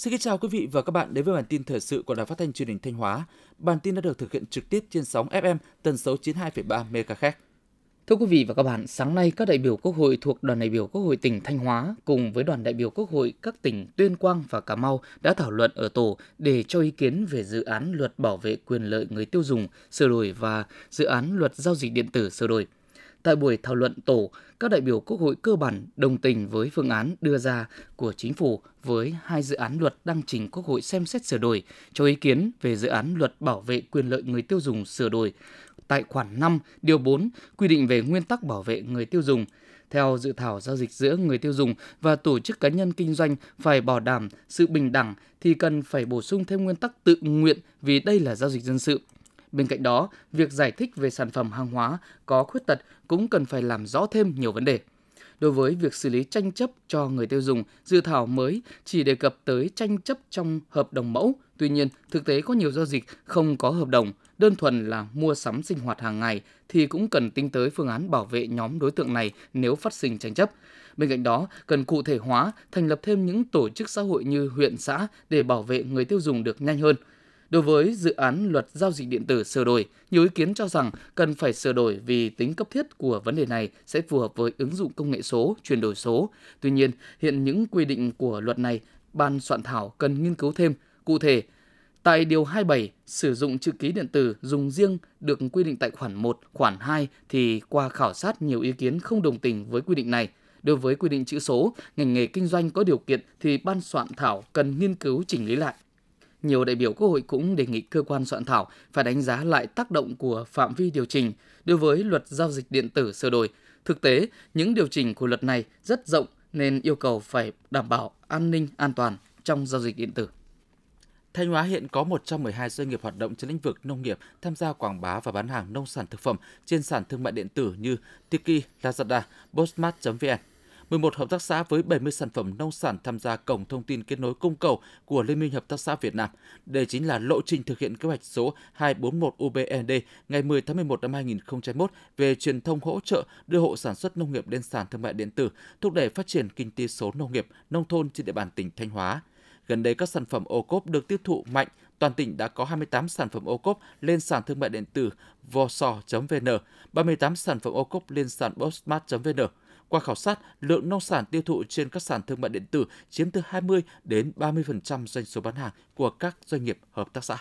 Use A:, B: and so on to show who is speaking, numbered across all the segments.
A: Xin kính chào quý vị và các bạn đến với bản tin thời sự của Đài Phát thanh Truyền hình Thanh Hóa. Bản tin đã được thực hiện trực tiếp trên sóng FM tần số 92,3 MHz.
B: Thưa quý vị và các bạn, sáng nay các đại biểu Quốc hội thuộc đoàn đại biểu Quốc hội tỉnh Thanh Hóa cùng với đoàn đại biểu Quốc hội các tỉnh Tuyên Quang và Cà Mau đã thảo luận ở tổ để cho ý kiến về dự án luật bảo vệ quyền lợi người tiêu dùng sửa đổi và dự án luật giao dịch điện tử sửa đổi. Tại buổi thảo luận tổ, các đại biểu Quốc hội cơ bản đồng tình với phương án đưa ra của chính phủ với hai dự án luật đăng trình Quốc hội xem xét sửa đổi, cho ý kiến về dự án luật bảo vệ quyền lợi người tiêu dùng sửa đổi tại khoản 5, điều 4 quy định về nguyên tắc bảo vệ người tiêu dùng. Theo dự thảo giao dịch giữa người tiêu dùng và tổ chức cá nhân kinh doanh phải bảo đảm sự bình đẳng thì cần phải bổ sung thêm nguyên tắc tự nguyện vì đây là giao dịch dân sự. Bên cạnh đó, việc giải thích về sản phẩm hàng hóa có khuyết tật cũng cần phải làm rõ thêm nhiều vấn đề. Đối với việc xử lý tranh chấp cho người tiêu dùng, dự thảo mới chỉ đề cập tới tranh chấp trong hợp đồng mẫu. Tuy nhiên, thực tế có nhiều giao dịch không có hợp đồng, đơn thuần là mua sắm sinh hoạt hàng ngày thì cũng cần tính tới phương án bảo vệ nhóm đối tượng này nếu phát sinh tranh chấp. Bên cạnh đó, cần cụ thể hóa, thành lập thêm những tổ chức xã hội như huyện xã để bảo vệ người tiêu dùng được nhanh hơn – Đối với dự án luật giao dịch điện tử sửa đổi, nhiều ý kiến cho rằng cần phải sửa đổi vì tính cấp thiết của vấn đề này sẽ phù hợp với ứng dụng công nghệ số, chuyển đổi số. Tuy nhiên, hiện những quy định của luật này, ban soạn thảo cần nghiên cứu thêm. Cụ thể, Tại Điều 27, sử dụng chữ ký điện tử dùng riêng được quy định tại khoản 1, khoản 2 thì qua khảo sát nhiều ý kiến không đồng tình với quy định này. Đối với quy định chữ số, ngành nghề kinh doanh có điều kiện thì ban soạn thảo cần nghiên cứu chỉnh lý lại nhiều đại biểu Quốc hội cũng đề nghị cơ quan soạn thảo phải đánh giá lại tác động của phạm vi điều chỉnh đối với luật giao dịch điện tử sửa đổi. Thực tế, những điều chỉnh của luật này rất rộng nên yêu cầu phải đảm bảo an ninh an toàn trong giao dịch điện tử.
A: Thanh Hóa hiện có 112 doanh nghiệp hoạt động trên lĩnh vực nông nghiệp tham gia quảng bá và bán hàng nông sản thực phẩm trên sàn thương mại điện tử như Tiki, Lazada, Postmart.vn. 11 hợp tác xã với 70 sản phẩm nông sản tham gia cổng thông tin kết nối cung cầu của Liên minh Hợp tác xã Việt Nam. Đây chính là lộ trình thực hiện kế hoạch số 241 UBND ngày 10 tháng 11 năm 2021 về truyền thông hỗ trợ đưa hộ sản xuất nông nghiệp lên sàn thương mại điện tử, thúc đẩy phát triển kinh tế số nông nghiệp, nông thôn trên địa bàn tỉnh Thanh Hóa. Gần đây các sản phẩm ô cốp được tiêu thụ mạnh, toàn tỉnh đã có 28 sản phẩm ô cốp lên sàn thương mại điện tử vosor.vn, 38 sản phẩm ô cốp lên sàn bosmart.vn. Qua khảo sát, lượng nông sản tiêu thụ trên các sàn thương mại điện tử chiếm từ 20 đến 30% doanh số bán hàng của các doanh nghiệp hợp tác xã.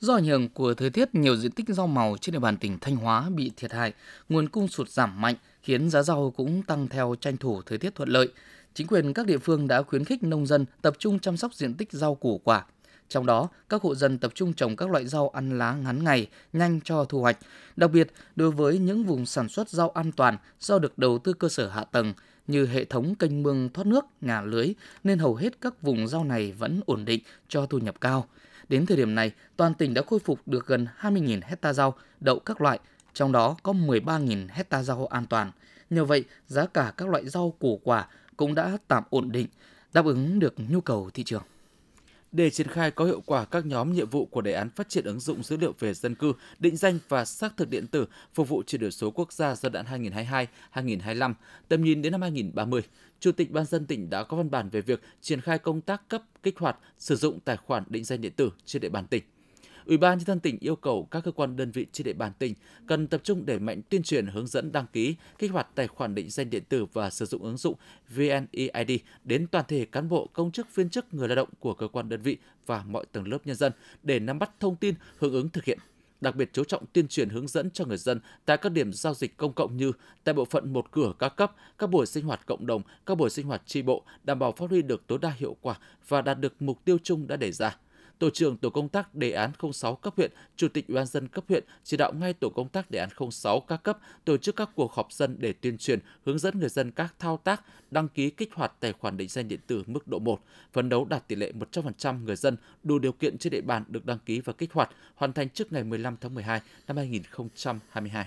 B: Do ảnh hưởng của thời tiết, nhiều diện tích rau màu trên địa bàn tỉnh Thanh Hóa bị thiệt hại, nguồn cung sụt giảm mạnh khiến giá rau cũng tăng theo tranh thủ thời tiết thuận lợi. Chính quyền các địa phương đã khuyến khích nông dân tập trung chăm sóc diện tích rau củ quả, trong đó, các hộ dân tập trung trồng các loại rau ăn lá ngắn ngày, nhanh cho thu hoạch. Đặc biệt, đối với những vùng sản xuất rau an toàn do được đầu tư cơ sở hạ tầng như hệ thống kênh mương thoát nước, nhà lưới, nên hầu hết các vùng rau này vẫn ổn định cho thu nhập cao. Đến thời điểm này, toàn tỉnh đã khôi phục được gần 20.000 hecta rau, đậu các loại, trong đó có 13.000 hecta rau an toàn. Nhờ vậy, giá cả các loại rau củ quả cũng đã tạm ổn định, đáp ứng được nhu cầu thị trường
A: để triển khai có hiệu quả các nhóm nhiệm vụ của đề án phát triển ứng dụng dữ liệu về dân cư, định danh và xác thực điện tử phục vụ chuyển đổi số quốc gia giai đoạn 2022-2025, tầm nhìn đến năm 2030. Chủ tịch Ban dân tỉnh đã có văn bản về việc triển khai công tác cấp kích hoạt sử dụng tài khoản định danh điện tử trên địa bàn tỉnh. Ủy ban nhân dân tỉnh yêu cầu các cơ quan đơn vị trên địa bàn tỉnh cần tập trung đẩy mạnh tuyên truyền hướng dẫn đăng ký, kích hoạt tài khoản định danh điện tử và sử dụng ứng dụng VNeID đến toàn thể cán bộ, công chức, viên chức, người lao động của cơ quan đơn vị và mọi tầng lớp nhân dân để nắm bắt thông tin hưởng ứng thực hiện. Đặc biệt chú trọng tuyên truyền hướng dẫn cho người dân tại các điểm giao dịch công cộng như tại bộ phận một cửa các cấp, các buổi sinh hoạt cộng đồng, các buổi sinh hoạt tri bộ, đảm bảo phát huy được tối đa hiệu quả và đạt được mục tiêu chung đã đề ra tổ trưởng tổ công tác đề án 06 cấp huyện, chủ tịch ủy ban dân cấp huyện chỉ đạo ngay tổ công tác đề án 06 các cấp tổ chức các cuộc họp dân để tuyên truyền, hướng dẫn người dân các thao tác đăng ký kích hoạt tài khoản định danh điện tử mức độ 1, phấn đấu đạt tỷ lệ 100% người dân đủ điều kiện trên địa bàn được đăng ký và kích hoạt, hoàn thành trước ngày 15 tháng 12 năm 2022.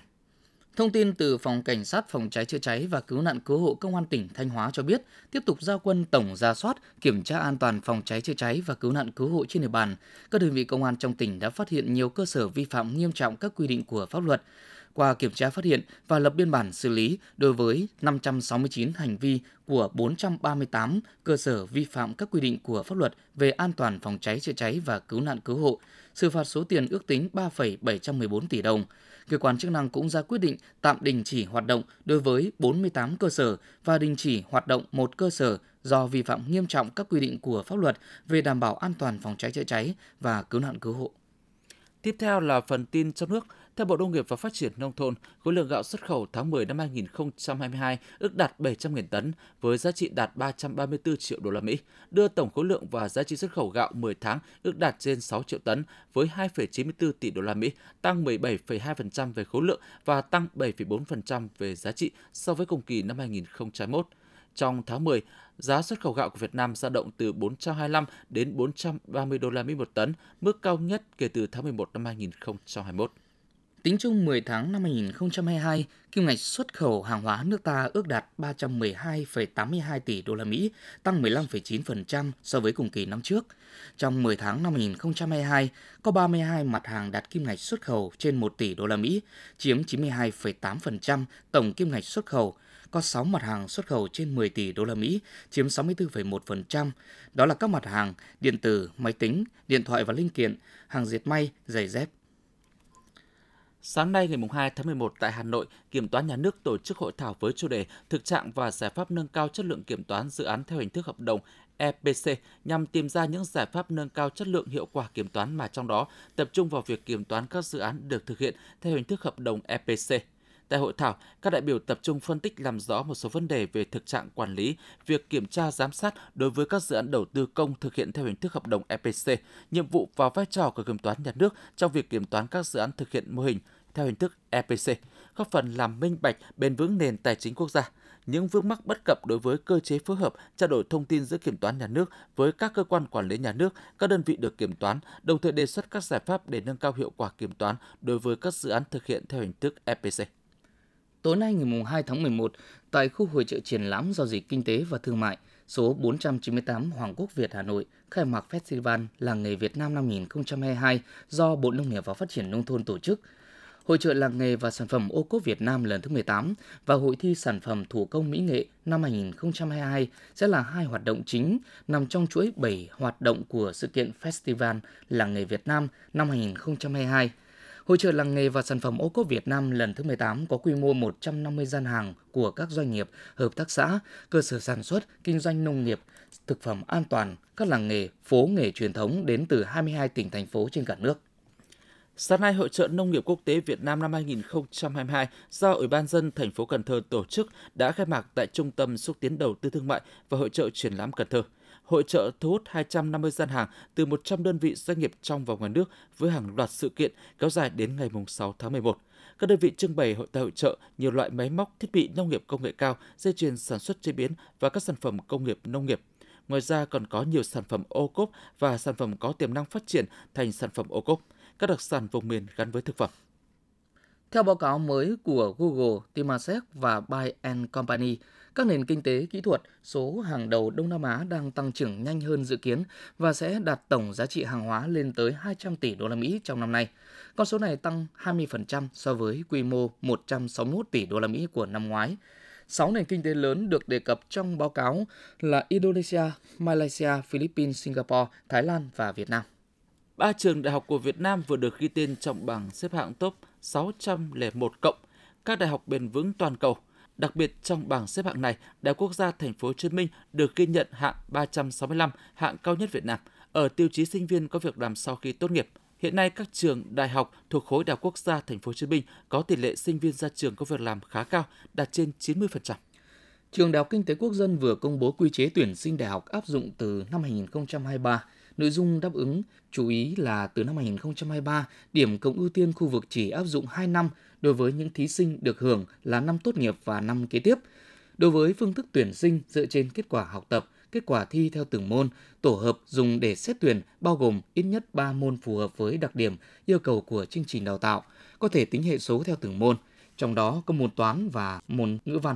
B: Thông tin từ Phòng Cảnh sát Phòng cháy chữa cháy và Cứu nạn Cứu hộ Công an tỉnh Thanh Hóa cho biết, tiếp tục giao quân tổng ra soát, kiểm tra an toàn phòng cháy chữa cháy và cứu nạn cứu hộ trên địa bàn. Các đơn vị công an trong tỉnh đã phát hiện nhiều cơ sở vi phạm nghiêm trọng các quy định của pháp luật. Qua kiểm tra phát hiện và lập biên bản xử lý đối với 569 hành vi của 438 cơ sở vi phạm các quy định của pháp luật về an toàn phòng cháy chữa cháy và cứu nạn cứu hộ, xử phạt số tiền ước tính 3,714 tỷ đồng. Cơ quan chức năng cũng ra quyết định tạm đình chỉ hoạt động đối với 48 cơ sở và đình chỉ hoạt động một cơ sở do vi phạm nghiêm trọng các quy định của pháp luật về đảm bảo an toàn phòng cháy chữa cháy và cứu nạn cứu hộ.
A: Tiếp theo là phần tin trong nước. Theo Bộ Nông nghiệp và Phát triển Nông thôn, khối lượng gạo xuất khẩu tháng 10 năm 2022 ước đạt 700.000 tấn với giá trị đạt 334 triệu đô la Mỹ, đưa tổng khối lượng và giá trị xuất khẩu gạo 10 tháng ước đạt trên 6 triệu tấn với 2,94 tỷ đô la Mỹ, tăng 17,2% về khối lượng và tăng 7,4% về giá trị so với cùng kỳ năm 2021. Trong tháng 10, giá xuất khẩu gạo của Việt Nam dao động từ 425 đến 430 đô la Mỹ một tấn, mức cao nhất kể từ tháng 11 năm 2021.
B: Tính chung 10 tháng năm 2022, kim ngạch xuất khẩu hàng hóa nước ta ước đạt 312,82 tỷ đô la Mỹ, tăng 15,9% so với cùng kỳ năm trước. Trong 10 tháng năm 2022, có 32 mặt hàng đạt kim ngạch xuất khẩu trên 1 tỷ đô la Mỹ, chiếm 92,8% tổng kim ngạch xuất khẩu. Có 6 mặt hàng xuất khẩu trên 10 tỷ đô la Mỹ, chiếm 64,1%. Đó là các mặt hàng điện tử, máy tính, điện thoại và linh kiện, hàng dệt may, giày dép,
A: Sáng nay ngày 2 tháng 11 tại Hà Nội, Kiểm toán Nhà nước tổ chức hội thảo với chủ đề Thực trạng và giải pháp nâng cao chất lượng kiểm toán dự án theo hình thức hợp đồng EPC nhằm tìm ra những giải pháp nâng cao chất lượng hiệu quả kiểm toán mà trong đó tập trung vào việc kiểm toán các dự án được thực hiện theo hình thức hợp đồng EPC. Tại hội thảo, các đại biểu tập trung phân tích làm rõ một số vấn đề về thực trạng quản lý, việc kiểm tra giám sát đối với các dự án đầu tư công thực hiện theo hình thức hợp đồng EPC, nhiệm vụ và vai trò của kiểm toán nhà nước trong việc kiểm toán các dự án thực hiện mô hình theo hình thức EPC, góp phần làm minh bạch, bền vững nền tài chính quốc gia. Những vướng mắc bất cập đối với cơ chế phối hợp, trao đổi thông tin giữa kiểm toán nhà nước với các cơ quan quản lý nhà nước, các đơn vị được kiểm toán, đồng thời đề xuất các giải pháp để nâng cao hiệu quả kiểm toán đối với các dự án thực hiện theo hình thức EPC.
B: Tối nay ngày 2 tháng 11, tại khu hội trợ triển lãm giao dịch kinh tế và thương mại số 498 Hoàng Quốc Việt Hà Nội khai mạc Festival Làng nghề Việt Nam năm 2022 do Bộ Nông nghiệp và Phát triển Nông thôn tổ chức – Hội trợ làng nghề và sản phẩm ô cốp Việt Nam lần thứ 18 và Hội thi sản phẩm thủ công mỹ nghệ năm 2022 sẽ là hai hoạt động chính nằm trong chuỗi 7 hoạt động của sự kiện Festival Làng nghề Việt Nam năm 2022. Hội trợ làng nghề và sản phẩm ô cốp Việt Nam lần thứ 18 có quy mô 150 gian hàng của các doanh nghiệp, hợp tác xã, cơ sở sản xuất, kinh doanh nông nghiệp, thực phẩm an toàn, các làng nghề, phố nghề truyền thống đến từ 22 tỉnh thành phố trên cả nước.
A: Sáng nay, Hội trợ Nông nghiệp Quốc tế Việt Nam năm 2022 do Ủy ban dân thành phố Cần Thơ tổ chức đã khai mạc tại Trung tâm xúc tiến đầu tư thương mại và Hội trợ triển lãm Cần Thơ. Hội trợ thu hút 250 gian hàng từ 100 đơn vị doanh nghiệp trong và ngoài nước với hàng loạt sự kiện kéo dài đến ngày 6 tháng 11. Các đơn vị trưng bày hội tại hội trợ nhiều loại máy móc, thiết bị nông nghiệp công nghệ cao, dây chuyền sản xuất chế biến và các sản phẩm công nghiệp nông nghiệp. Ngoài ra còn có nhiều sản phẩm ô cốp và sản phẩm có tiềm năng phát triển thành sản phẩm ô cốp các đặc sản vùng miền gắn với thực phẩm.
B: Theo báo cáo mới của Google, Temasek và Buy and Company, các nền kinh tế kỹ thuật số hàng đầu Đông Nam Á đang tăng trưởng nhanh hơn dự kiến và sẽ đạt tổng giá trị hàng hóa lên tới 200 tỷ đô la Mỹ trong năm nay. Con số này tăng 20% so với quy mô 161 tỷ đô la Mỹ của năm ngoái. 6 nền kinh tế lớn được đề cập trong báo cáo là Indonesia, Malaysia, Philippines, Singapore, Thái Lan và Việt Nam.
A: Ba trường đại học của Việt Nam vừa được ghi tên trong bảng xếp hạng top 601 cộng các đại học bền vững toàn cầu. Đặc biệt trong bảng xếp hạng này, Đại Quốc gia Thành phố Hồ Chí Minh được ghi nhận hạng 365, hạng cao nhất Việt Nam ở tiêu chí sinh viên có việc làm sau khi tốt nghiệp. Hiện nay các trường đại học thuộc khối Đại học Quốc gia Thành phố Hồ Chí Minh có tỷ lệ sinh viên ra trường có việc làm khá cao, đạt trên 90%.
B: Trường Đại học Kinh tế Quốc dân vừa công bố quy chế tuyển sinh đại học áp dụng từ năm 2023. Nội dung đáp ứng chú ý là từ năm 2023, điểm cộng ưu tiên khu vực chỉ áp dụng 2 năm đối với những thí sinh được hưởng là năm tốt nghiệp và năm kế tiếp. Đối với phương thức tuyển sinh dựa trên kết quả học tập, kết quả thi theo từng môn, tổ hợp dùng để xét tuyển bao gồm ít nhất 3 môn phù hợp với đặc điểm, yêu cầu của chương trình đào tạo, có thể tính hệ số theo từng môn, trong đó có môn toán và môn ngữ văn.